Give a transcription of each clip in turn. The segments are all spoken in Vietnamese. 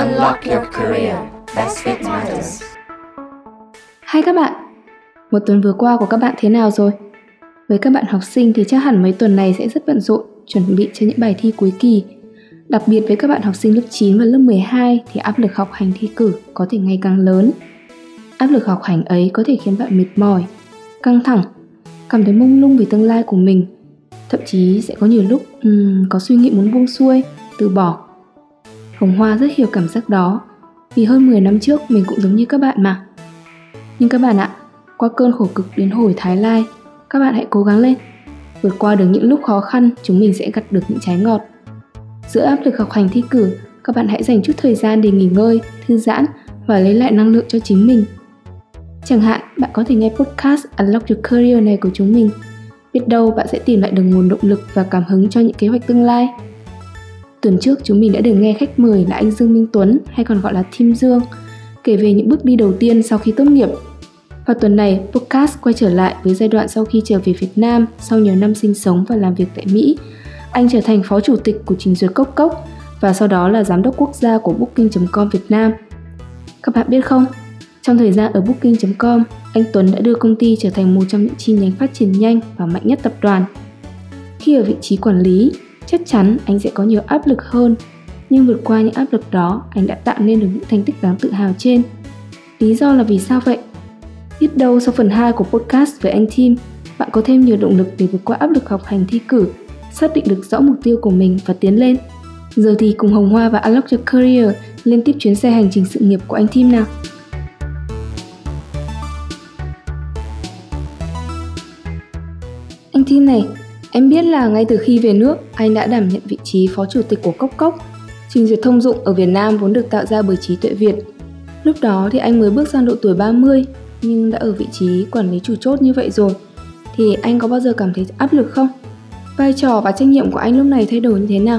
Unlock your career. Best fit matters. Hai các bạn, một tuần vừa qua của các bạn thế nào rồi? Với các bạn học sinh thì chắc hẳn mấy tuần này sẽ rất bận rộn chuẩn bị cho những bài thi cuối kỳ. Đặc biệt với các bạn học sinh lớp 9 và lớp 12 thì áp lực học hành thi cử có thể ngày càng lớn. Áp lực học hành ấy có thể khiến bạn mệt mỏi, căng thẳng, cảm thấy mông lung về tương lai của mình. Thậm chí sẽ có nhiều lúc um, có suy nghĩ muốn buông xuôi, từ bỏ. Hồng Hoa rất hiểu cảm giác đó vì hơn 10 năm trước mình cũng giống như các bạn mà. Nhưng các bạn ạ, qua cơn khổ cực đến hồi Thái Lai, các bạn hãy cố gắng lên. Vượt qua được những lúc khó khăn, chúng mình sẽ gặt được những trái ngọt. Giữa áp lực học hành thi cử, các bạn hãy dành chút thời gian để nghỉ ngơi, thư giãn và lấy lại năng lượng cho chính mình. Chẳng hạn, bạn có thể nghe podcast Unlock Your Career này của chúng mình. Biết đâu bạn sẽ tìm lại được nguồn động lực và cảm hứng cho những kế hoạch tương lai. Tuần trước chúng mình đã được nghe khách mời là anh Dương Minh Tuấn hay còn gọi là Tim Dương kể về những bước đi đầu tiên sau khi tốt nghiệp. Và tuần này, podcast quay trở lại với giai đoạn sau khi trở về Việt Nam sau nhiều năm sinh sống và làm việc tại Mỹ. Anh trở thành phó chủ tịch của trình duyệt Cốc Cốc và sau đó là giám đốc quốc gia của Booking.com Việt Nam. Các bạn biết không, trong thời gian ở Booking.com, anh Tuấn đã đưa công ty trở thành một trong những chi nhánh phát triển nhanh và mạnh nhất tập đoàn. Khi ở vị trí quản lý, chắc chắn anh sẽ có nhiều áp lực hơn. Nhưng vượt qua những áp lực đó anh đã tạo nên được những thành tích đáng tự hào trên. Lý do là vì sao vậy? Biết đâu sau phần 2 của podcast với anh Tim bạn có thêm nhiều động lực để vượt qua áp lực học hành thi cử xác định được rõ mục tiêu của mình và tiến lên. Giờ thì cùng Hồng Hoa và Unlock Your Career lên tiếp chuyến xe hành trình sự nghiệp của anh Tim nào. Anh Tim này, Em biết là ngay từ khi về nước, anh đã đảm nhận vị trí phó chủ tịch của Cốc Cốc. Trình duyệt thông dụng ở Việt Nam vốn được tạo ra bởi trí tuệ Việt. Lúc đó thì anh mới bước sang độ tuổi 30, nhưng đã ở vị trí quản lý chủ chốt như vậy rồi. Thì anh có bao giờ cảm thấy áp lực không? Vai trò và trách nhiệm của anh lúc này thay đổi như thế nào?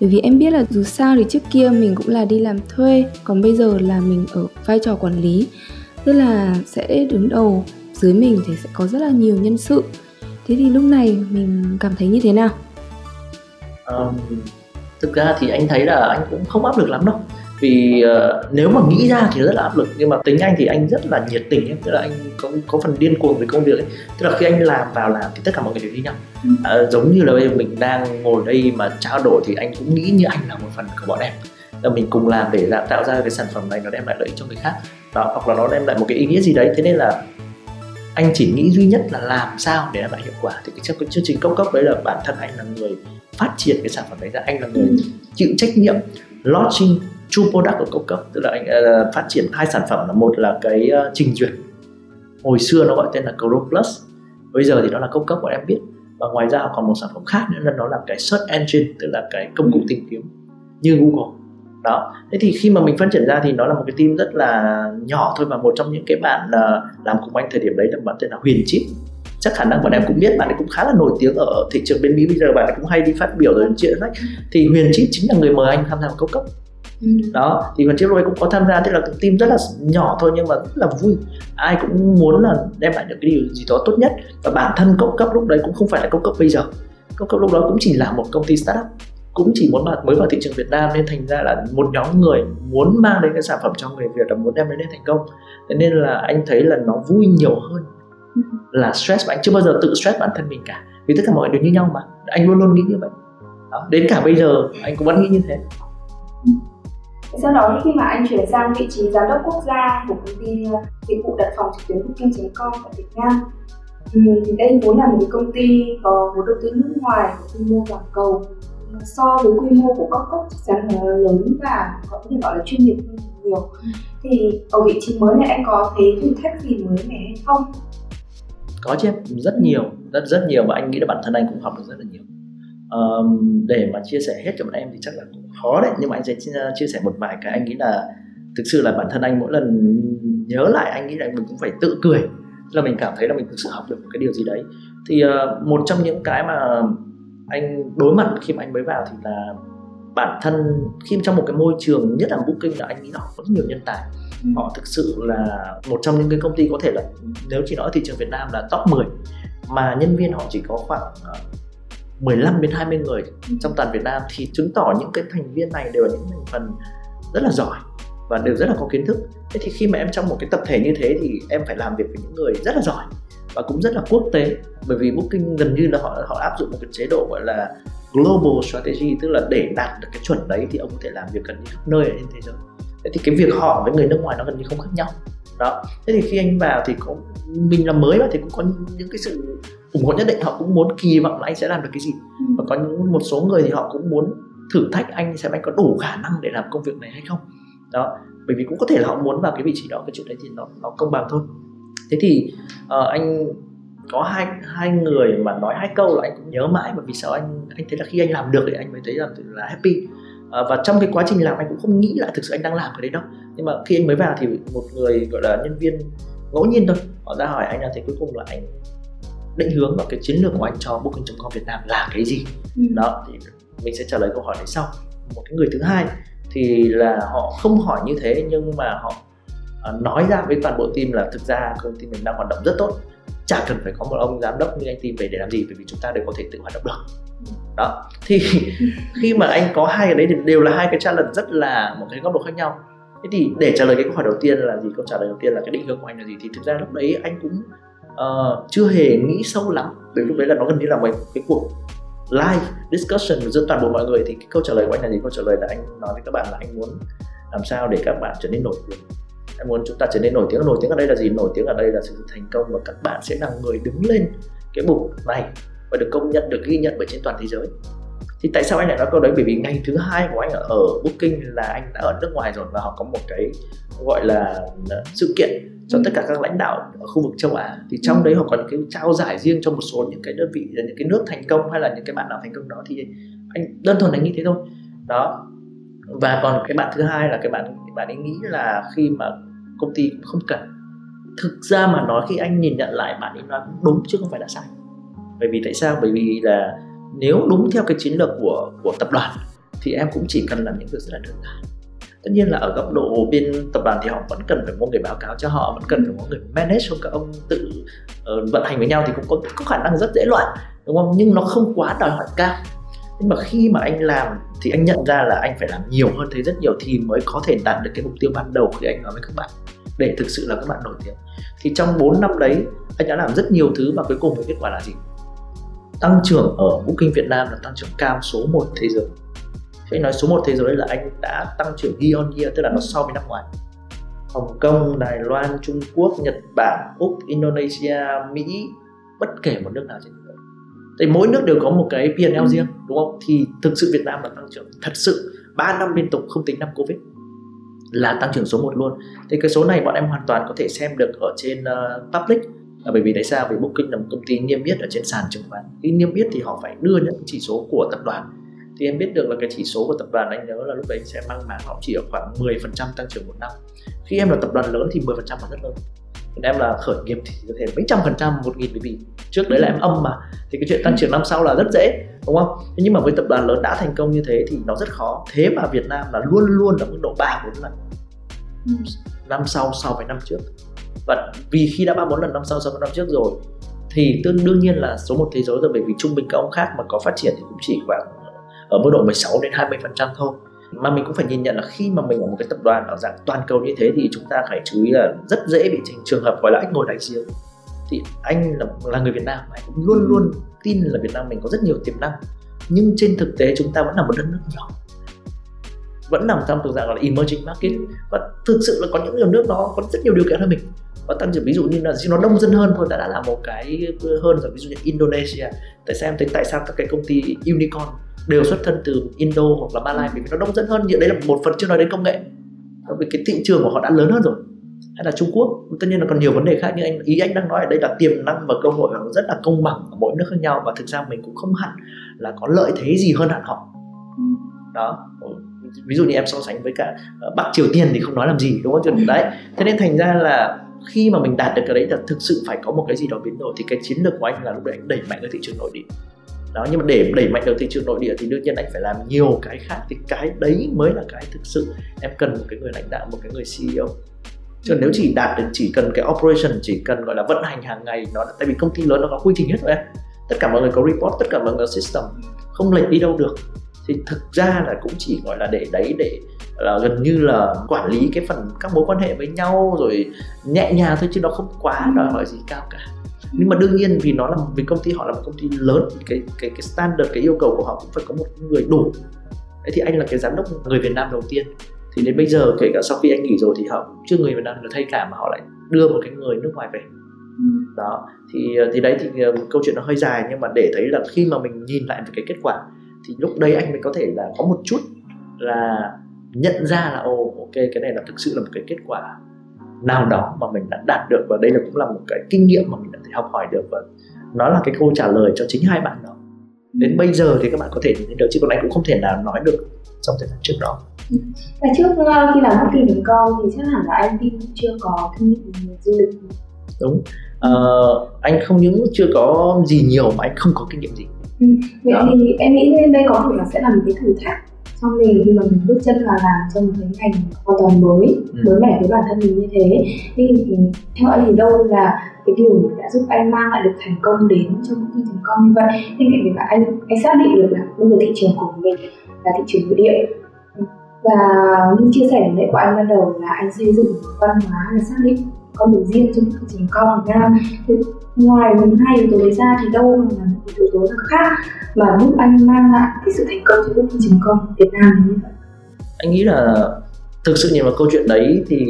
Bởi vì em biết là dù sao thì trước kia mình cũng là đi làm thuê, còn bây giờ là mình ở vai trò quản lý. Tức là sẽ đứng đầu dưới mình thì sẽ có rất là nhiều nhân sự thế thì lúc này mình cảm thấy như thế nào? Um, thực ra thì anh thấy là anh cũng không áp lực lắm đâu. Vì uh, nếu mà nghĩ ra thì rất là áp lực nhưng mà tính anh thì anh rất là nhiệt tình ấy. tức là anh có có phần điên cuồng với công việc ấy. Tức là khi anh làm vào làm thì tất cả mọi người đều như nhau. Ừ. uh, giống như là bây giờ mình đang ngồi đây mà trao đổi thì anh cũng nghĩ như anh là một phần của bọn em. Là mình cùng làm để tạo ra cái sản phẩm này nó đem lại lợi ích cho người khác. Đó hoặc là nó đem lại một cái ý nghĩa gì đấy. Thế nên là anh chỉ nghĩ duy nhất là làm sao để lại hiệu quả. Thì trong cái chương trình cốc cốc đấy là bản thân anh là người phát triển cái sản phẩm đấy ra. Anh là người ừ. chịu trách nhiệm launching two product của cốc cốc. Tức là anh uh, phát triển hai sản phẩm là một là cái uh, trình duyệt. Hồi xưa nó gọi tên là Grow Plus bây giờ thì nó là cốc cốc bọn em biết. Và ngoài ra còn một sản phẩm khác nữa là nó là cái search engine tức là cái công cụ ừ. tìm kiếm như Google đó. Thế thì khi mà mình phát triển ra thì nó là một cái team rất là nhỏ thôi và một trong những cái bạn uh, làm cùng anh thời điểm đấy là bạn tên là Huyền Chip chắc khả năng bạn em cũng biết bạn ấy cũng khá là nổi tiếng ở thị trường bên Mỹ. Bây giờ bạn ấy cũng hay đi phát biểu rồi chuyện sách thì Huyền Chip chính là người mời anh tham gia câu cấp Ừ. đó thì Chip lúc ấy cũng có tham gia tức là team rất là nhỏ thôi nhưng mà rất là vui. Ai cũng muốn là đem lại được cái điều gì đó tốt nhất. Và bản thân cốc cấp lúc đấy cũng không phải là cốc cấp bây giờ. Cốc cấp lúc đó cũng chỉ là một công ty startup cũng chỉ muốn vào mới vào thị trường Việt Nam nên thành ra là một nhóm người muốn mang đến cái sản phẩm cho người Việt là muốn đem đến thành công. Thế nên là anh thấy là nó vui nhiều hơn là stress và anh chưa bao giờ tự stress bản thân mình cả. Vì tất cả mọi người đều như nhau mà. Anh luôn luôn nghĩ như vậy. Đó. đến cả bây giờ anh cũng vẫn nghĩ như thế. Sau đó khi mà anh chuyển sang vị trí giám đốc quốc gia của công ty, dịch vụ đặt phòng trực tuyến booking.com tại Việt Nam thì đây vốn là một công ty có vốn đầu tư nước ngoài quy mô toàn cầu so với quy mô của các cốc chắc chắn là lớn và có thể gọi là chuyên nghiệp hơn nhiều. Thì ở vị trí mới này anh có thấy thử thách gì mới mẻ hay không? Có chứ rất nhiều rất rất nhiều và anh nghĩ là bản thân anh cũng học được rất là nhiều. Um, để mà chia sẻ hết cho bọn em thì chắc là cũng khó đấy nhưng mà anh sẽ chia sẻ một vài cái anh nghĩ là thực sự là bản thân anh mỗi lần nhớ lại anh nghĩ là mình cũng phải tự cười. Là mình cảm thấy là mình thực sự học được một cái điều gì đấy. Thì uh, một trong những cái mà anh đối mặt khi mà anh mới vào thì là bản thân khi trong một cái môi trường nhất là booking là anh nghĩ là họ có rất nhiều nhân tài ừ. họ thực sự là một trong những cái công ty có thể là nếu chỉ nói thị trường Việt Nam là top 10 mà nhân viên họ chỉ có khoảng 15 ờ, đến 20 người ừ. trong toàn Việt Nam thì chứng tỏ những cái thành viên này đều là những thành phần rất là giỏi và đều rất là có kiến thức thế thì khi mà em trong một cái tập thể như thế thì em phải làm việc với những người rất là giỏi và cũng rất là quốc tế. Bởi vì Booking gần như là họ họ áp dụng một cái chế độ gọi là global strategy tức là để đạt được cái chuẩn đấy thì ông có thể làm việc gần như khắp nơi ở trên thế giới. Thế thì cái việc họ với người nước ngoài nó gần như không khác nhau. Đó. Thế thì khi anh vào thì có mình là mới mà thì cũng có những cái sự ủng hộ nhất định họ cũng muốn kỳ vọng là anh sẽ làm được cái gì. Ừ. và có những một số người thì họ cũng muốn thử thách anh xem anh có đủ khả năng để làm công việc này hay không. Đó. Bởi vì cũng có thể là họ muốn vào cái vị trí đó cái chuyện đấy thì nó nó công bằng thôi thế thì uh, anh có hai hai người mà nói hai câu là anh cũng nhớ mãi bởi vì sao anh anh thấy là khi anh làm được thì anh mới thấy là là happy. À, và trong cái quá trình làm anh cũng không nghĩ lại thực sự anh đang làm cái đấy đâu. Nhưng mà khi anh mới vào thì một người gọi là nhân viên ngẫu nhiên thôi họ ra hỏi anh là thì cuối cùng là anh định hướng và cái chiến lược của anh cho booking.com Việt Nam là cái gì? Ừ. đó thì mình sẽ trả lời câu hỏi đấy sau. Một cái người thứ hai thì là họ không hỏi như thế nhưng mà họ uh, nói ra với toàn bộ team là thực ra công ty mình đang hoạt động rất tốt. Chả cần phải có một ông giám đốc như anh team về để làm gì bởi vì chúng ta đều có thể tự hoạt động được. Đó. Thì khi mà anh có hai cái đấy thì đều là hai cái challenge rất là một cái góc độ khác nhau. Thế thì để trả lời cái câu hỏi đầu tiên là gì? Câu trả lời đầu tiên là cái định hướng của anh là gì? Thì thực ra lúc đấy anh cũng uh, chưa hề nghĩ sâu lắm. Bởi lúc đấy là nó gần như là một cái cuộc live discussion giữa toàn bộ mọi người. Thì cái câu trả lời của anh là gì? Câu trả lời là anh nói với các bạn là anh muốn làm sao để các bạn trở nên nổi tiếng anh muốn chúng ta trở nên nổi tiếng. Nổi tiếng ở đây là gì? Nổi tiếng ở đây là sự thành công và các bạn sẽ là người đứng lên cái mục này và được công nhận được ghi nhận bởi trên toàn thế giới. Thì tại sao anh lại nói câu đấy? Bởi vì ngày thứ hai của anh ở Booking là anh đã ở nước ngoài rồi và họ có một cái gọi là sự kiện cho tất cả các lãnh đạo ở khu vực châu Á. Thì trong ừ. đấy họ có những cái trao giải riêng cho một số những cái đơn vị những cái nước thành công hay là những cái bạn nào thành công đó. Thì anh đơn thuần anh như thế thôi. Đó. Và còn cái bạn thứ hai là cái bạn bạn ấy nghĩ là khi mà công ty cũng không cần. Thực ra mà nói khi anh nhìn nhận lại bạn ấy nói đúng chứ không phải là sai. Bởi vì tại sao? Bởi vì là nếu đúng theo cái chiến lược của của tập đoàn thì em cũng chỉ cần làm những việc rất là đơn giản. Tất nhiên là ở góc độ bên tập đoàn thì họ vẫn cần phải có người báo cáo cho họ vẫn cần phải có người manage không các ông tự uh, vận hành với nhau thì cũng có, có khả năng rất dễ loạn đúng không? Nhưng nó không quá đòi hỏi cao nhưng mà khi mà anh làm thì anh nhận ra là anh phải làm nhiều hơn thế rất nhiều thì mới có thể đạt được cái mục tiêu ban đầu khi anh nói với các bạn để thực sự là các bạn nổi tiếng. Thì trong 4 năm đấy anh đã làm rất nhiều thứ và cuối cùng cái kết quả là gì? Tăng trưởng ở Booking Việt Nam là tăng trưởng cao số 1 thế giới. Thế nói số 1 thế giới là anh đã tăng trưởng year on year tức là nó so với năm ngoái. Hồng Kông, Đài Loan, Trung Quốc, Nhật Bản, Úc, Indonesia, Mỹ bất kể một nước nào trên thì mỗi nước đều có một cái P&L riêng đúng không? Thì thực sự Việt Nam là tăng trưởng thật sự 3 năm liên tục không tính năm Covid là tăng trưởng số 1 luôn. Thì cái số này bọn em hoàn toàn có thể xem được ở trên uh, public. Là bởi vì tại sao? Vì Booking là một công ty niêm yết ở trên sàn chứng khoán. Khi niêm yết thì họ phải đưa những chỉ số của tập đoàn. Thì em biết được là cái chỉ số của tập đoàn anh nhớ là lúc đấy sẽ mang máng họ chỉ ở khoảng 10% tăng trưởng một năm. Khi em là tập đoàn lớn thì 10% là rất lớn. Còn em là khởi nghiệp thì có thể mấy trăm phần trăm một nghìn bởi vì trước đấy là em âm mà thì cái chuyện tăng trưởng năm sau là rất dễ đúng không? Thế nhưng mà với tập đoàn lớn đã thành công như thế thì nó rất khó. Thế mà Việt Nam là luôn luôn là mức độ ba bốn lần. Năm sau so với năm trước. Và vì khi đã ba bốn lần năm sau so với năm trước rồi thì tương đương nhiên là số một thế giới rồi bởi vì trung bình các ông khác mà có phát triển thì cũng chỉ khoảng ở mức độ 16 đến 20 phần trăm thôi. Mà mình cũng phải nhìn nhận là khi mà mình ở một cái tập đoàn ở dạng toàn cầu như thế thì chúng ta phải chú ý là rất dễ bị thành trường hợp gọi là ếch ngồi đáy giếng thì anh là, là người Việt Nam anh cũng luôn luôn tin là Việt Nam mình có rất nhiều tiềm năng. Nhưng trên thực tế chúng ta vẫn là một đất nước nhỏ. Vẫn nằm trong thuộc dạng gọi là emerging market. Và thực sự là có những nhiều nước nó có rất nhiều điều kiện hơn mình. Và tăng trưởng ví dụ như là nó đông dân hơn thôi đã, đã là một cái hơn rồi. Ví dụ như Indonesia tại sao em thấy tại sao các cái công ty unicorn đều xuất thân từ Indo hoặc là Malai? Vì nó đông dân hơn. Như đấy là một phần chưa nói đến công nghệ. Vì cái thị trường của họ đã lớn hơn rồi hay là Trung Quốc. Tất nhiên là còn nhiều vấn đề khác, nhưng anh, ý anh đang nói ở đây là tiềm năng và cơ hội nó rất là công bằng ở mỗi nước khác nhau. Và thực ra mình cũng không hẳn là có lợi thế gì hơn hẳn họ. Đó. Ừ. Ví dụ như em so sánh với cả ờ, Bắc Triều Tiên thì không nói làm gì, đúng không? Đấy. Thế nên thành ra là khi mà mình đạt được cái đấy là thực sự phải có một cái gì đó biến đổi, thì cái chiến lược của anh là lúc đấy anh đẩy mạnh cái thị trường nội địa. Đó, nhưng mà để đẩy mạnh được thị trường nội địa thì đương nhiên anh phải làm nhiều cái khác. Thì cái đấy mới là cái thực sự em cần một cái người lãnh đạo, một cái người CEO chứ nếu chỉ đạt được chỉ cần cái operation chỉ cần gọi là vận hành hàng ngày nó tại vì công ty lớn nó có quy trình hết rồi em. Tất cả mọi người có report tất cả mọi người có system không lệch đi đâu được. Thì thực ra là cũng chỉ gọi là để đấy để là gần như là quản lý cái phần các mối quan hệ với nhau rồi nhẹ nhàng thôi chứ nó không quá đòi hỏi gì cao cả. Nhưng mà đương nhiên vì nó là vì công ty họ là một công ty lớn cái cái cái standard cái yêu cầu của họ cũng phải có một người đủ. Thế thì anh là cái giám đốc người Việt Nam đầu tiên thì đến bây giờ kể cả sau khi anh nghỉ rồi thì họ chưa người Việt Nam được thay cả mà họ lại đưa một cái người nước ngoài về. Ừ. đó thì thì đấy thì uh, câu chuyện nó hơi dài nhưng mà để thấy là khi mà mình nhìn lại về cái kết quả thì lúc đấy anh mới có thể là có một chút là nhận ra là ồ ok cái này là thực sự là một cái kết quả nào đó mà mình đã đạt được và đây là cũng là một cái kinh nghiệm mà mình đã thể học hỏi được và nó là cái câu trả lời cho chính hai bạn đó. Đến bây giờ thì các bạn có thể nhìn thấy được chứ còn anh cũng không thể nào nói được trong thời gian trước đó và trước ờ, khi làm booking.com thì chắc hẳn là anh tin chưa có kinh nghiệm du lịch đúng uh, anh không những chưa có gì nhiều mà anh không có kinh nghiệm gì ừ. vậy đó. thì em nghĩ đây có thể là sẽ là một cái thử thách trong mình khi mà mình bước chân vào làm trong một cái ngành hoàn toàn mới ừ. mới mẻ với bản thân mình như thế thì theo anh thì đâu là cái điều đã giúp anh mang lại được thành công đến trong booking.com như vậy bên cạnh việc là anh anh xác định được là bây giờ thị trường của mình là thị trường nội địa và như chia sẻ nãy của anh ban đầu là anh xây dựng văn hóa là xác định con đường riêng trong thị trường com Việt Nam. Thì ngoài những hai yếu tố đấy ra thì đâu là những yếu tố khác mà giúp anh mang lại cái sự thành công cho thị trường com Việt Nam như vậy? Anh nghĩ là thực sự nhìn vào câu chuyện đấy thì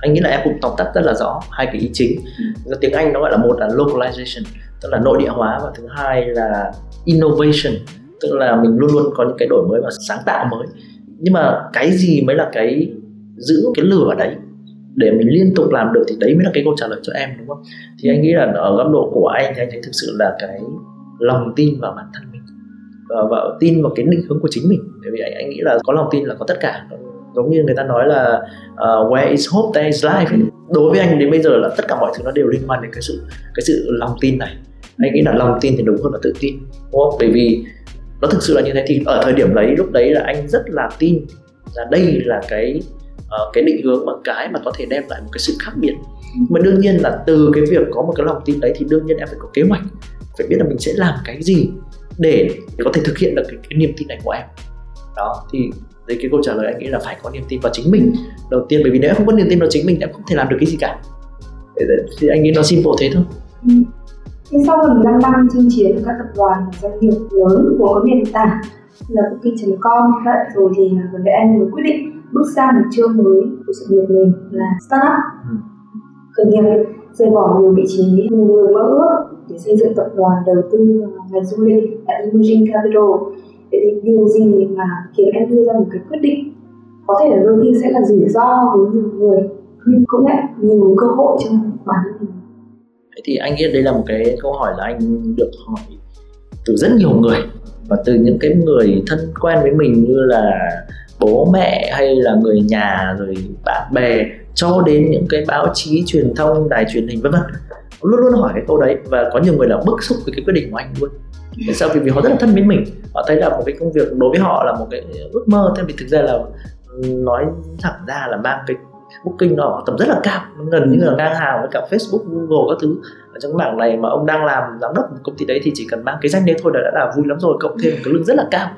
anh nghĩ là em cũng tóm tắt rất là rõ hai cái ý chính. Ừ. tiếng anh nó gọi là một là localization tức là nội địa hóa và thứ hai là innovation tức là mình luôn luôn có những cái đổi mới và sáng tạo mới nhưng mà cái gì mới là cái giữ cái lửa đấy? Để mình liên tục làm được thì đấy mới là cái câu trả lời cho em đúng không? Thì anh nghĩ là ở góc độ của anh thì anh thấy thực sự là cái lòng tin vào bản thân mình và, và tin vào cái định hướng của chính mình. Bởi vì anh, anh nghĩ là có lòng tin là có tất cả. Giống như người ta nói là uh, where is hope there is life. Đối với anh đến bây giờ là tất cả mọi thứ nó đều liên quan đến cái sự cái sự lòng tin này. Anh nghĩ là lòng tin thì đúng hơn là tự tin đúng không? Bởi vì nó thực sự là như thế. Thì ở thời điểm đấy lúc đấy là anh rất là tin là đây là cái uh, cái định hướng mà cái mà có thể đem lại một cái sự khác biệt. Mà đương nhiên là từ cái việc có một cái lòng tin đấy thì đương nhiên em phải có kế hoạch phải biết là mình sẽ làm cái gì để có thể thực hiện được cái, cái niềm tin này của em. Đó thì đấy cái câu trả lời anh nghĩ là phải có niềm tin vào chính mình đầu tiên. Bởi vì nếu em không có niềm tin vào chính mình thì em không thể làm được cái gì cả. Thì anh nghĩ nó simple thế thôi. Ừ. Thì sau gần 5 năm chinh chiến các tập đoàn và doanh nghiệp lớn của các nền tảng là booking.com vậy rồi thì gần đây anh mới quyết định bước sang một chương mới của sự nghiệp mình là startup. Ừ. khởi nghiệp rời bỏ nhiều vị trí nhiều người mơ ước để xây dựng tập đoàn đầu tư ngành du lịch tại Emerging Capital. Vậy thì điều gì mà khiến em đưa ra một cái quyết định? Có thể là đôi khi sẽ là rủi ro với nhiều người nhưng cũng lại nhiều cơ hội trong bản thân mình thì anh nghĩ đây là một cái câu hỏi là anh được hỏi từ rất nhiều người. Và từ những cái người thân quen với mình như là bố mẹ hay là người nhà rồi bạn bè cho đến những cái báo chí truyền thông đài truyền hình vân vân luôn luôn hỏi cái câu đấy. Và có nhiều người là bức xúc với cái quyết định của anh luôn. Tại sao? Vì, vì họ rất là thân với mình. Họ thấy là một cái công việc đối với họ là một cái ước mơ. Thế vì thực ra là ừ, nói thẳng ra là mang cái booking nó ở tầm rất là cao nó gần như là ngang hàng với cả facebook google các thứ ở trong mảng này mà ông đang làm giám đốc một công ty đấy thì chỉ cần mang cái danh đấy thôi đã là vui lắm rồi cộng thêm một cái lương rất là cao.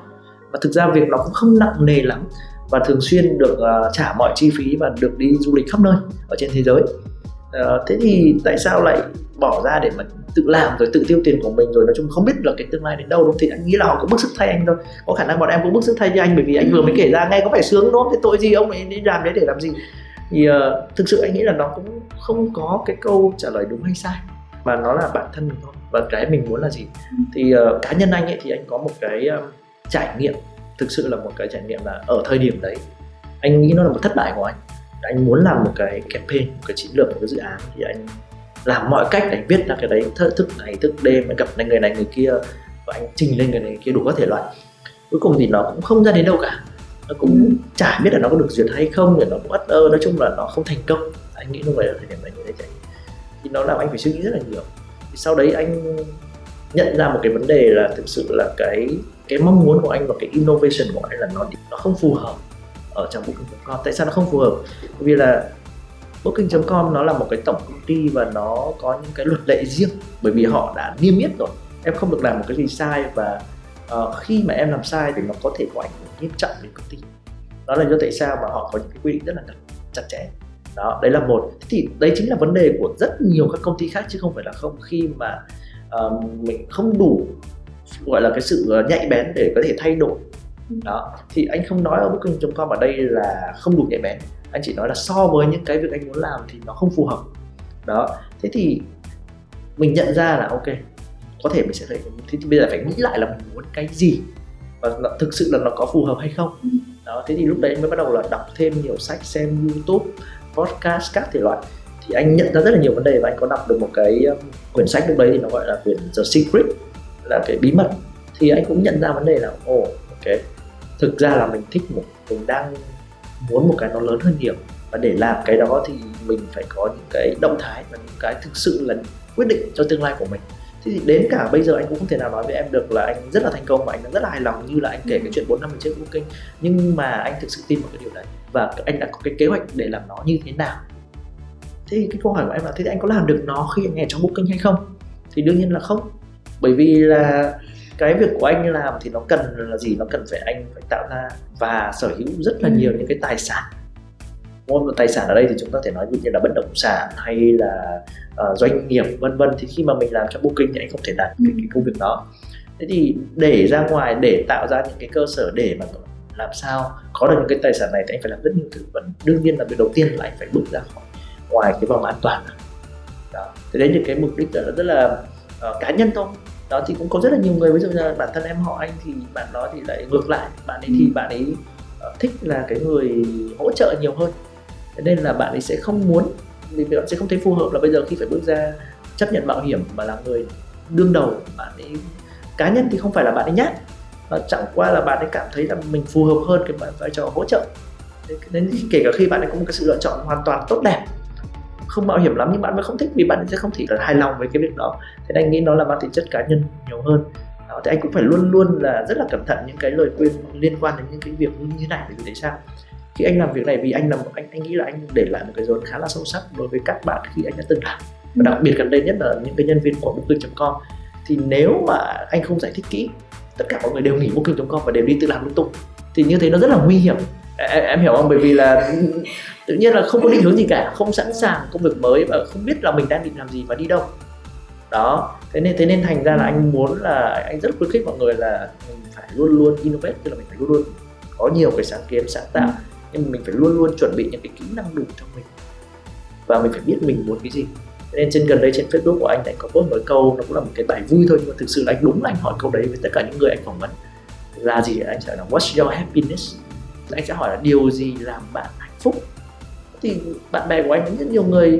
Và thực ra việc nó cũng không nặng nề lắm và thường xuyên được uh, trả mọi chi phí và được đi du lịch khắp nơi ở trên thế giới. Uh, thế thì tại sao lại bỏ ra để mà tự làm rồi tự tiêu tiền của mình rồi? Nói chung không biết là cái tương lai đến đâu đâu thì anh nghĩ là họ cũng bức sức thay anh thôi. Có khả năng bọn em cũng bức sức thay cho anh bởi vì anh vừa mới kể ra nghe có phải sướng đúng không? Thế tội gì ông ấy đi làm đấy để làm gì? Thì uh, thực sự anh nghĩ là nó cũng không có cái câu trả lời đúng hay sai mà nó là bản thân mình thôi và cái mình muốn là gì. Thì uh, cá nhân anh ấy thì anh có một cái uh, trải nghiệm thực sự là một cái trải nghiệm là ở thời điểm đấy anh nghĩ nó là một thất bại của anh. Anh muốn làm một cái campaign một cái chiến lược một cái dự án thì anh làm mọi cách để anh viết ra cái đấy thức ngày thức đêm gặp người này người kia và anh trình lên người này người kia đủ các thể loại cuối cùng thì nó cũng không ra đến đâu cả nó cũng chả biết là nó có được duyệt hay không thì nó cũng ất ơ nói chung là nó không thành công. Anh nghĩ lúc đấy là thời điểm anh như thế thì nó làm anh phải suy nghĩ rất là nhiều. Thì sau đấy anh nhận ra một cái vấn đề là thực sự là cái cái mong muốn của anh và cái innovation của anh là nó nó không phù hợp ở trong booking.com tại sao nó không phù hợp? Bởi vì là booking.com nó là một cái tổng công ty và nó có những cái luật lệ riêng. Bởi vì họ đã niêm yết rồi. Em không được làm một cái gì sai và uh, khi mà em làm sai thì nó có thể có ảnh hưởng nghiêm trọng đến công ty đó là do tại sao mà họ có những cái quy định rất là chặt chẽ. Đó đấy là một. Thì đấy chính là vấn đề của rất nhiều các công ty khác chứ không phải là không. Khi mà uh, mình không đủ gọi là cái sự ờ, nhạy bén để có thể thay đổi. Đó thì anh không nói ở booking.com ở đây là không đủ nhạy bén. Anh chỉ nói là so với những cái việc anh muốn làm thì nó không phù hợp. Đó thế thì mình nhận ra là ok có thể mình sẽ phải thế thì bây giờ phải nghĩ lại là mình muốn cái gì? Và thực sự là nó có phù hợp hay không? Ừ. đó thế thì lúc đấy mới bắt đầu là đọc thêm nhiều sách xem youtube podcast các thể loại. Thì anh nhận ra rất là nhiều vấn đề và anh có đọc được một cái um, quyển sách lúc đấy thì nó gọi là quyển The Secret là cái bí mật. Thì anh cũng nhận ra vấn đề là ồ oh, ok thực ra là mình thích một mình đang muốn một cái nó lớn hơn nhiều. Và để làm cái đó thì mình phải có những cái động thái và những cái thực sự là quyết định cho tương lai của mình thì đến cả bây giờ anh cũng không thể nào nói với em được là anh rất là thành công và anh rất là hài lòng như là anh kể cái chuyện 4 năm trước booking nhưng mà anh thực sự tin vào cái điều đấy và anh đã có cái kế hoạch để làm nó như thế nào. Thế cái câu hỏi của em là thế thì anh có làm được nó khi anh nghe trong booking hay không? Thì đương nhiên là không. Bởi vì là cái việc của anh làm thì nó cần là gì? Nó cần phải anh phải tạo ra và sở hữu rất là ừ. nhiều những cái tài sản một tài sản ở đây thì chúng ta thể nói như là bất động sản hay là uh, doanh nghiệp vân vân. Thì khi mà mình làm cho booking thì anh không thể đạt cái, cái công việc đó. Thế thì để ra ngoài để tạo ra những cái cơ sở để mà làm sao có được những cái tài sản này thì anh phải làm rất nhiều thứ. Và đương nhiên là việc đầu tiên là anh phải bước ra khỏi ngoài cái vòng an toàn. Đó. Thế đấy là cái mục đích là rất là uh, cá nhân thôi. Đó thì cũng có rất là nhiều người ví dụ như bản thân em họ anh thì bạn đó thì lại ngược lại. Bạn ấy thì bạn ấy uh, thích là cái người hỗ trợ nhiều hơn nên là bạn ấy sẽ không muốn vì bạn sẽ không thấy phù hợp là bây giờ khi phải bước ra chấp nhận mạo hiểm mà là người đương đầu bạn ấy cá nhân thì không phải là bạn ấy nhát mà chẳng qua là bạn ấy cảm thấy là mình phù hợp hơn cái vai trò hỗ trợ. Nên kể cả khi bạn ấy có một cái sự lựa chọn hoàn toàn tốt đẹp không mạo hiểm lắm nhưng bạn vẫn không thích vì bạn sẽ không thể là hài lòng với cái việc đó. Thế anh nghĩ nó là mang tính chất cá nhân nhiều hơn. Đó, thì anh cũng phải luôn luôn là rất là cẩn thận những cái lời khuyên liên quan đến những cái việc như thế này để vì sao? Khi anh làm việc này vì anh làm anh anh nghĩ là anh để lại một cái dấu khá là sâu sắc đối với các bạn khi anh đã từng làm. Và đặc biệt gần đây nhất là những cái nhân viên của booking.com thì nếu mà anh không giải thích kỹ tất cả mọi người đều nghỉ booking.com và đều đi tự làm lung tung. Thì như thế nó rất là nguy hiểm. Em, em hiểu không? Bởi vì là tự nhiên là không có định hướng gì cả không sẵn sàng công việc mới và không biết là mình đang định làm gì và đi đâu. Đó thế nên thế nên thành ra là anh muốn là anh rất khuyến khích mọi người là mình phải luôn luôn innovate tức là mình phải luôn luôn có nhiều cái sáng kiến sáng tạo nhưng mình phải luôn luôn chuẩn bị những cái kỹ năng đủ cho mình. Và mình phải biết mình muốn cái gì. Nên trên gần đây trên Facebook của anh anh có post một câu, nó cũng là một cái bài vui thôi, nhưng mà thực sự là anh đúng là anh hỏi câu đấy với tất cả những người anh phỏng vấn. Là gì? Anh sẽ nói what's your happiness? Anh sẽ hỏi là, điều gì làm bạn hạnh phúc? Thì bạn bè của anh, rất nhiều người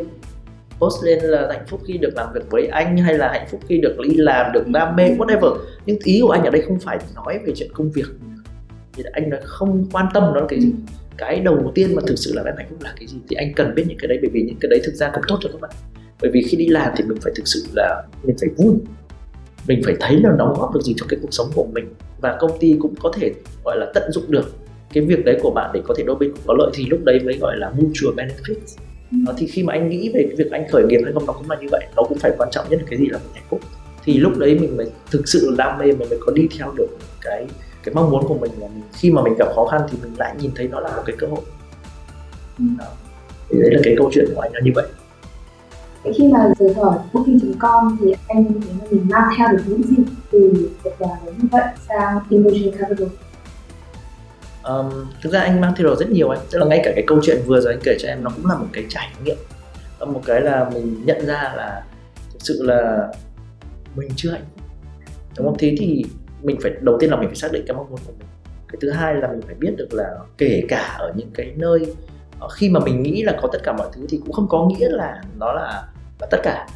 post lên là hạnh phúc khi được làm việc với anh, hay là hạnh phúc khi được đi làm, được đam mê, whatever. Nhưng ý của anh ở đây không phải nói về chuyện công việc. Thì anh là không quan tâm đó là cái gì. Ừ cái đầu tiên mà thực sự là em hạnh phúc là cái gì thì anh cần biết những cái đấy bởi vì những cái đấy thực ra cũng tốt cho các bạn. Bởi vì khi đi làm thì mình phải thực sự là mình phải vui. Mình phải thấy là đóng góp được gì cho cái cuộc sống của mình. Và công ty cũng có thể gọi là tận dụng được cái việc đấy của bạn để có thể đôi bên có lợi. Thì lúc đấy mới gọi là mutual benefit. Ừ. đó, thì khi mà anh nghĩ về cái việc anh khởi nghiệp hay không nó cũng là như vậy. Nó cũng phải quan trọng nhất là cái gì là mình hạnh phúc. Thì lúc đấy mình mới thực sự đam mê mình mới có đi theo được cái cái mong muốn của mình là mình, khi mà mình gặp khó khăn thì mình lại nhìn thấy nó là một cái cơ hội ừ. đó. thì đấy là cái câu chuyện của anh là như vậy khi mà rời khỏi booking.com thì anh thấy là mình mang theo được những gì từ tập đoàn như vậy sang Emotion Capital? Um, thực ra anh mang theo rất nhiều anh tức là ngay cả cái câu chuyện vừa rồi anh kể cho em nó cũng là một cái trải nghiệm một cái là mình nhận ra là thực sự là mình chưa hạnh phúc đúng không thế thì mình phải đầu tiên là mình phải xác định cái mong muốn của mình. Cái thứ hai là mình phải biết được là kể cả ở những cái nơi ờ, khi mà mình nghĩ là có tất cả mọi thứ thì cũng không có nghĩa là nó là, là tất cả.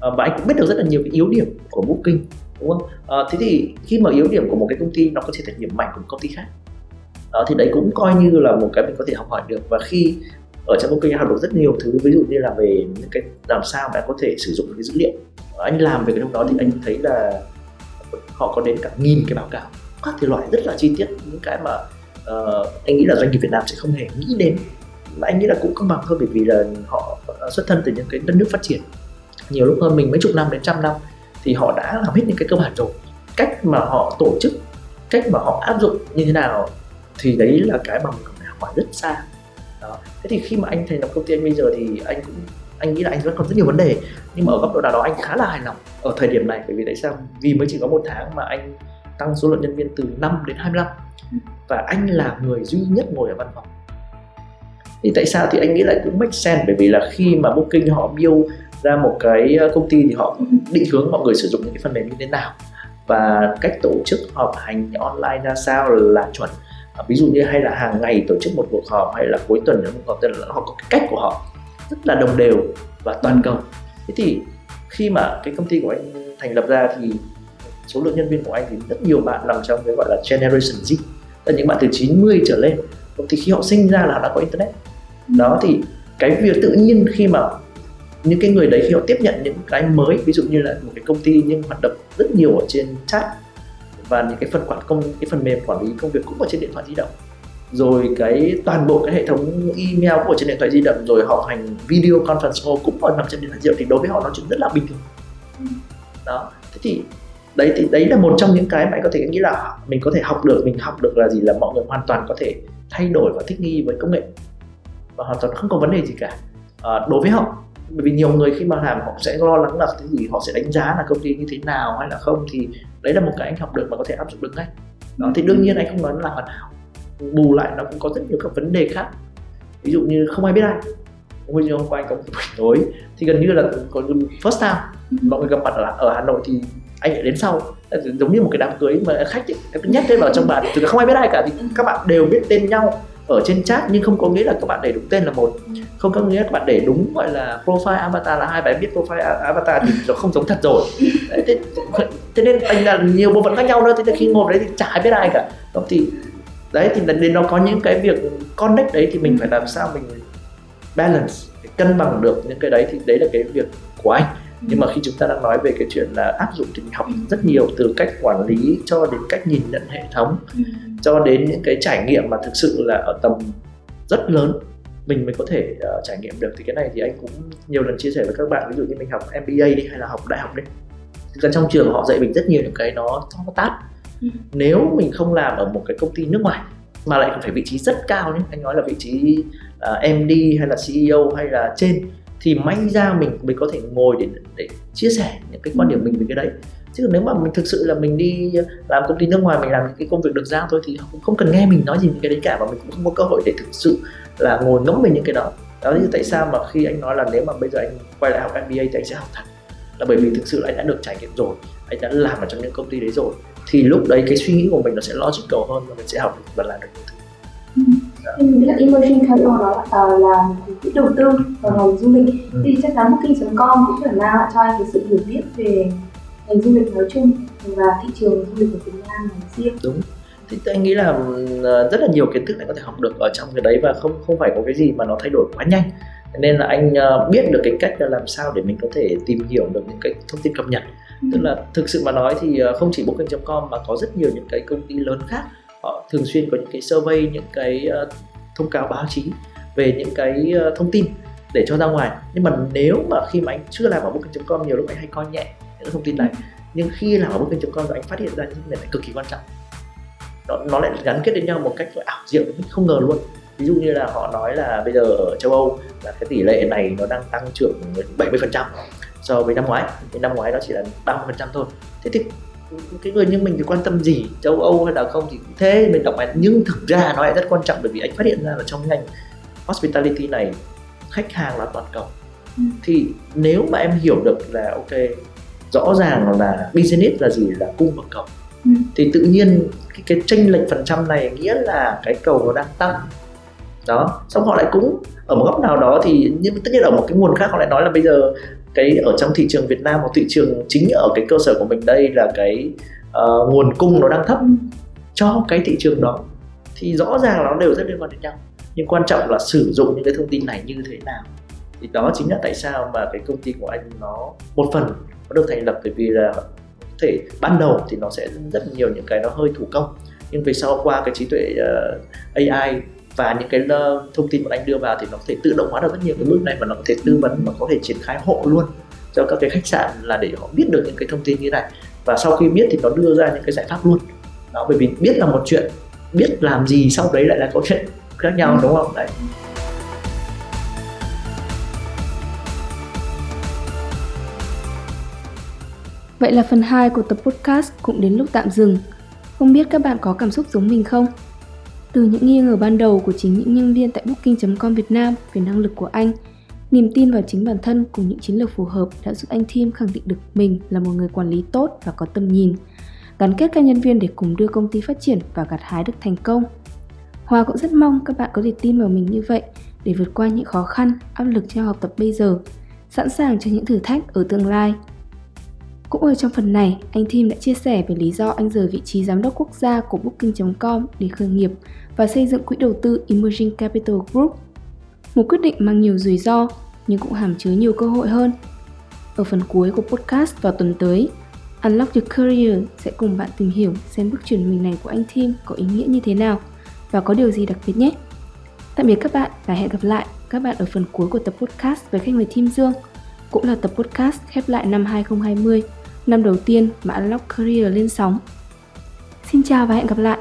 Ờ, và anh cũng biết được rất là nhiều cái yếu điểm của booking đúng không? À, thế thì khi mà yếu điểm của một cái công ty nó có thể thành điểm mạnh của một công ty khác đó thì đấy cũng coi như là một cái mình có thể học hỏi được. Và khi ở trong booking học được rất nhiều thứ ví dụ như là về những cái làm sao mà có thể sử dụng cái dữ liệu. Anh làm về cái lúc đó thì anh thấy là họ có đến cả nghìn cái báo cáo. Các thể loại rất là chi tiết những cái mà uh, anh nghĩ là doanh nghiệp Việt Nam sẽ không hề nghĩ đến. Mà anh nghĩ là cũng công bằng hơn bởi vì là họ ờ, xuất thân từ những cái đất nước phát triển. Nhiều lúc hơn mình mấy chục năm đến trăm năm thì họ đã làm hết những cái cơ bản rồi. Cách mà họ tổ chức cách mà họ áp dụng như thế nào thì đấy là cái mà mình còn học rất xa. Đó. Thế thì khi mà anh thành lập công ty anh bây giờ thì anh cũng anh nghĩ là anh vẫn còn rất nhiều vấn đề, nhưng mà ở góc độ nào đó anh khá là hài lòng ở thời điểm này. Bởi vì tại sao? Vì mới chỉ có một tháng mà anh tăng số lượng nhân viên từ 5 đến 25 và anh là người duy nhất ngồi ở văn phòng. Thì tại sao? Thì anh nghĩ lại cũng make sense. Bởi vì là khi mà booking họ build ra một cái ờ, công ty thì họ định hướng mọi người sử dụng những cái phần mềm như thế nào. Và cách tổ chức họp hành online ra sao là chuẩn. Ờ, ví dụ như hay là hàng ngày tổ chức một cuộc họp hay là cuối tuần một cuộc họp, tức là họ có cái cách của họ rất là đồng đều và toàn cầu. Thế thì khi mà cái công ty của anh thành lập ra thì số lượng nhân viên của anh thì rất nhiều bạn nằm trong cái gọi là generation Z. Là những bạn từ 90 trở lên. Thì khi họ sinh ra là họ đã có internet. Đó, thì cái việc tự nhiên khi mà những cái người đấy, khi họ tiếp nhận những cái mới, ví dụ như là một cái công ty nhưng hoạt động rất nhiều ở trên chat và những cái phần quản công, cái phần mềm quản lý công việc cũng ở trên điện thoại di động rồi cái toàn bộ cái hệ thống email ở trên điện thoại di động rồi họ hành video conference call cũng ở nằm trên điện thoại di động thì đối với họ nó chuyện rất là bình thường. Đó. Thế thì đấy thì đấy là một trong những cái mà anh có thể nghĩ là mình có thể học được mình học được là gì? Là mọi người hoàn toàn có thể thay đổi và thích nghi với công nghệ. Và hoàn toàn không có vấn đề gì cả. À, đối với họ bởi vì nhiều người khi mà làm họ sẽ lo lắng là cái gì? Họ sẽ đánh giá là công ty như thế nào hay là không? Thì đấy là một cái anh học được mà có thể áp dụng được ngay. Đó thì đương nhiên anh không nói là hoàn hảo bù lại nó cũng có rất nhiều các vấn đề khác. Ví dụ như không ai biết ai. Hôm như hôm qua anh có một buổi tối thì gần như là có first time. Mọi người gặp mặt ở, ở Hà Nội thì anh lại đến sau. Giống như một cái đám cưới mà khách ấy, cứ nhét tên vào trong bàn. Thì không ai biết ai cả thì các bạn đều biết tên nhau ở trên chat nhưng không có nghĩa là các bạn để đúng tên là một. Không có nghĩa là các bạn để đúng gọi là profile avatar là hai. Bạn biết profile avatar thì nó không giống thật rồi. Đấy, thế, thế nên thành là nhiều bộ phận khác nhau nữa. Thế thì khi ngồi đấy thì chả ai biết ai cả. Đó thì đấy thì nên nó có những cái việc connect đấy thì mình phải làm sao mình balance để cân bằng được những cái đấy thì đấy là cái việc của anh. Nhưng mà khi chúng ta đang nói về cái chuyện là áp dụng thì mình học rất nhiều từ cách quản lý cho đến cách nhìn nhận hệ thống cho đến những cái trải nghiệm mà thực sự là ở tầm rất lớn mình mới có thể uh, trải nghiệm được. Thì cái này thì anh cũng nhiều lần chia sẻ với các bạn ví dụ như mình học MBA đi hay là học đại học đi. Thực ra trong trường họ dạy mình rất nhiều những cái nó nó tát ừ. Nếu mình không làm ở một cái công ty nước ngoài mà lại phải vị trí rất cao nhé anh nói là vị trí uh, ờ, MD hay là CEO hay là trên thì may ra mình mới có thể ngồi để để chia sẻ những cái quan điểm mình về cái đấy. Chứ nếu mà mình thực sự là mình đi làm công ty nước ngoài mình làm những cái công việc được giao thôi thì cũng không cần nghe mình nói gì những cái đấy cả và mình cũng không có cơ hội để thực sự là ngồi ngẫm về những cái đó. Đó là tại sao mà khi anh nói là nếu mà bây giờ anh quay lại học MBA thì anh sẽ học thật. Là bởi vì thực sự là anh đã được trải nghiệm rồi anh đã làm ở trong những công ty đấy rồi thì lúc đấy cái suy nghĩ của mình nó sẽ logical hơn và mình sẽ học và làm được những thứ ừ. Nghĩ là Emerging Capital đó uh, là quỹ đầu tư vào ngành du lịch ừ. thì chắc chắn Booking.com cũng phải mang lại cho anh cái sự hiểu biết về ngành du lịch nói chung và thị trường du lịch của Việt Nam nói riêng. Đúng thì anh nghĩ là ờ, rất là nhiều kiến thức anh có thể học được ở trong cái đấy và không không phải có cái gì mà nó thay đổi quá nhanh nên là anh ờ, biết được cái cách là làm sao để mình có thể tìm hiểu được những cái thông tin cập nhật ừ. tức là thực sự mà nói thì ờ, không chỉ booking.com mà có rất nhiều những cái công ty lớn khác họ thường xuyên có những cái survey những cái thông cáo báo chí về những cái thông tin để cho ra ngoài. Nhưng mà nếu mà khi mà anh chưa làm ở booking.com nhiều lúc anh hay coi nhẹ những thông tin này. Nhưng khi làm ở booking.com rồi anh phát hiện ra những cái này cực kỳ quan trọng. Nó, nó lại gắn kết đến nhau một cách ảo diệu không ngờ luôn. Ví dụ như là họ nói là bây giờ ở châu Âu là cái tỷ lệ này nó đang tăng trưởng 70% so với năm ngoái thì năm ngoái nó chỉ là 30% thôi. Thế thì cái người như mình thì quan tâm gì? Châu Âu hay là không thì cũng thế mình đọc bài nhưng thực ra nó lại rất quan trọng bởi vì anh phát hiện ra là trong ngành hospitality này khách hàng là toàn cầu. Ừ. thì nếu mà em hiểu được là ok rõ ràng là business là gì là cung và cầu ừ. thì tự nhiên cái, cái tranh lệch phần trăm này nghĩa là cái cầu nó đang tăng. Đó xong họ lại cũng ở một góc nào đó thì nhưng tất nhiên ở một cái nguồn khác họ lại nói là bây giờ cái ở trong thị trường Việt Nam một thị trường chính ở cái cơ sở của mình đây là cái uh, nguồn cung nó đang thấp cho cái thị trường đó. Thì rõ ràng nó đều rất liên quan đến nhau. Nhưng quan trọng là sử dụng những cái thông tin này như thế nào. Thì đó chính là tại sao mà cái công ty của anh nó một phần nó được thành lập bởi vì là thể ban đầu thì nó sẽ rất nhiều những cái nó hơi thủ công. Nhưng về sau qua cái trí tuệ ờ, uh, AI và những cái uh, thông tin mà anh đưa vào thì nó có thể tự động hóa được rất nhiều cái bước này và nó có thể tư vấn và có thể triển khai hộ luôn cho các cái khách sạn là để họ biết được những cái thông tin như này. Và sau khi biết thì nó đưa ra những cái giải pháp luôn. Đó bởi vì biết là một chuyện biết làm gì sau đấy lại là câu chuyện khác nhau đúng không? Đấy. Vậy là phần 2 của tập podcast cũng đến lúc tạm dừng. Không biết các bạn có cảm xúc giống mình không? Từ những nghi ngờ ban đầu của chính những nhân viên tại Booking.com Việt Nam về năng lực của anh, niềm tin vào chính bản thân cùng những chiến lược phù hợp đã giúp anh Tim khẳng định được mình là một người quản lý tốt và có tầm nhìn, gắn kết các nhân viên để cùng đưa công ty phát triển và gặt hái được thành công. Hòa cũng rất mong các bạn có thể tin vào mình như vậy để vượt qua những khó khăn, áp lực trong học tập bây giờ, sẵn sàng cho những thử thách ở tương lai. Cũng ở trong phần này, anh Tim đã chia sẻ về lý do anh rời vị trí giám đốc quốc gia của Booking.com để khởi nghiệp và xây dựng quỹ đầu tư Emerging Capital Group. Một quyết định mang nhiều rủi ro nhưng cũng hàm chứa nhiều cơ hội hơn. Ở phần cuối của podcast vào tuần tới, Unlock Your Career sẽ cùng bạn tìm hiểu xem bước chuyển mình này của anh Tim có ý nghĩa như thế nào và có điều gì đặc biệt nhé. Tạm biệt các bạn và hẹn gặp lại các bạn ở phần cuối của tập podcast với khách mời Tim Dương. Cũng là tập podcast khép lại năm 2020 năm đầu tiên mà Unlock Career lên sóng. Xin chào và hẹn gặp lại!